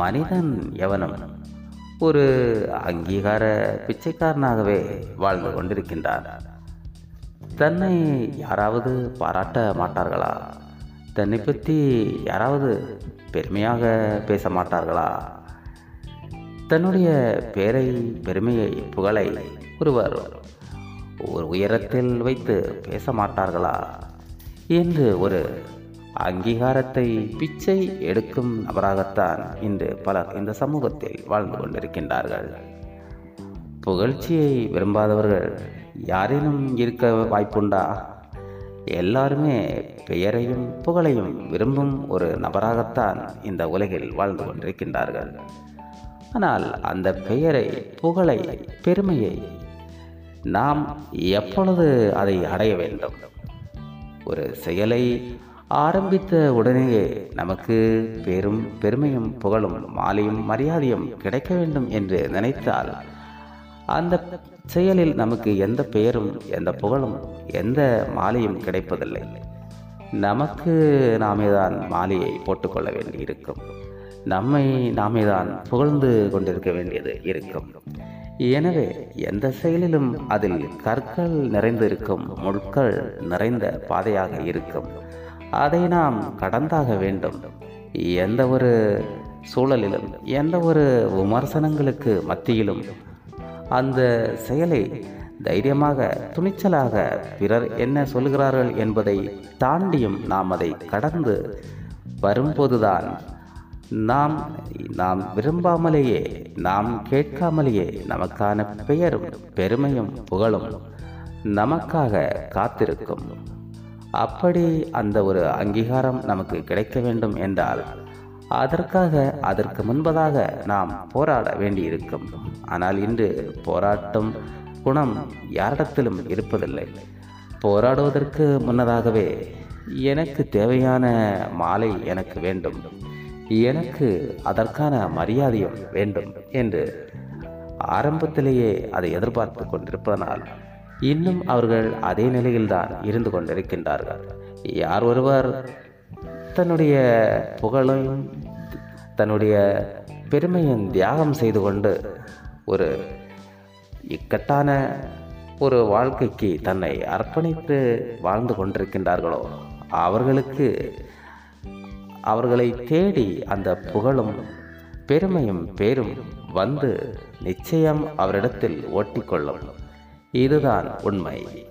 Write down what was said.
மனிதன் எவனும் ஒரு அங்கீகார பிச்சைக்காரனாகவே வாழ்ந்து கொண்டிருக்கின்றான். தன்னை யாராவது பாராட்ட மாட்டார்களா? தன்னை பற்றி யாராவது பெருமையாக பேச மாட்டார்களா? தன்னுடைய பேரை பெருமையை புகழை ஒருவர் ஒரு உயரத்தில் வைத்து பேச மாட்டார்களா? என்று ஒரு அங்கீகாரத்தை பிச்சை எடுக்கும் நபராகத்தான் இன்று பலர் இந்த சமூகத்தில் வாழ்ந்து கொண்டிருக்கின்றார்கள். புகழ்ச்சியை விரும்பாதவர்கள் யாரேனும் இருக்க வாய்ப்புண்டா? எல்லாருமே பெயரையும் புகழையும் விரும்பும் ஒரு நபராகத்தான் இந்த உலகில் வாழ்ந்து கொண்டிருக்கின்றார்கள். ஆனால் அந்த பெயரை புகழை பெருமையை நாம் எப்பொழுது அதை அடைய வேண்டும்? ஒரு செயலை ஆரம்பித்த உடனேயே நமக்கு பெரும் பெருமையும் புகழும் மாலையும் மரியாதையும் கிடைக்க வேண்டும் என்று நினைத்தால் அந்த செயலில் நமக்கு எந்த பெயரும் எந்த புகழும் எந்த மாலையும் கிடைப்பதில்லை. நமக்கு நாமே தான் மாலையை போட்டுக்கொள்ள வேண்டியிருக்கும். நம்மை நாமே தான் புகழ்ந்து கொண்டிருக்க வேண்டியது இருக்கும். எனவே எந்த செயலிலும் அதில் கற்கள் நிறைந்திருக்கும் முட்கள் நிறைந்த பாதையாக இருக்கும். அதை நாம் கடந்தாக வேண்டும். எந்த ஒரு சூழலிலும் எந்த ஒரு விமர்சனங்களுக்கு மத்தியிலும் அந்த செயலை தைரியமாக துணிச்சலாக பிறர் என்ன சொல்கிறார்கள் என்பதை தாண்டியும் நாம் அதை கடந்து வரும்போதுதான் நாம் நாம் விரும்பாமலேயே நாம் கேட்காமலேயே நமக்கான பெயரும் பெருமையும் புகழும் நமக்காக காத்திருக்கும். அப்படி அந்த ஒரு அங்கீகாரம் நமக்கு கிடைக்க வேண்டும் என்றால் அதற்காக அதற்கு முன்பதாக நாம் போராட வேண்டியிருக்கும். ஆனால் இன்று போராட்டம் குணம் யாரிடத்திலும் இருப்பதில்லை. போராடுவதற்கு முன்னதாகவே எனக்கு தேவையான மாலை எனக்கு வேண்டும். எனக்கு அதற்கான மரியாதையும் வேண்டும் என்று ஆரம்பத்திலேயே அதை எதிர்பார்த்து கொண்டிருப்பதனால் இன்னும் அவர்கள் அதே நிலையில்தான் இருந்து கொண்டிருக்கின்றார்கள். யார் ஒருவர் தன்னுடைய புகழையும் தன்னுடைய பெருமையும் தியாகம் செய்து கொண்டு ஒரு இக்கட்டான ஒரு வாழ்க்கைக்கு தன்னை அர்ப்பணித்து வாழ்ந்து கொண்டிருக்கின்றார்களோ அவர்களுக்கு அவர்களை தேடி அந்த புகழும் பெருமையும் பேரும் வந்து நிச்சயம் அவரிடத்தில் ஓட்டிக்கொள்ளும். இதுதான் உண்மை.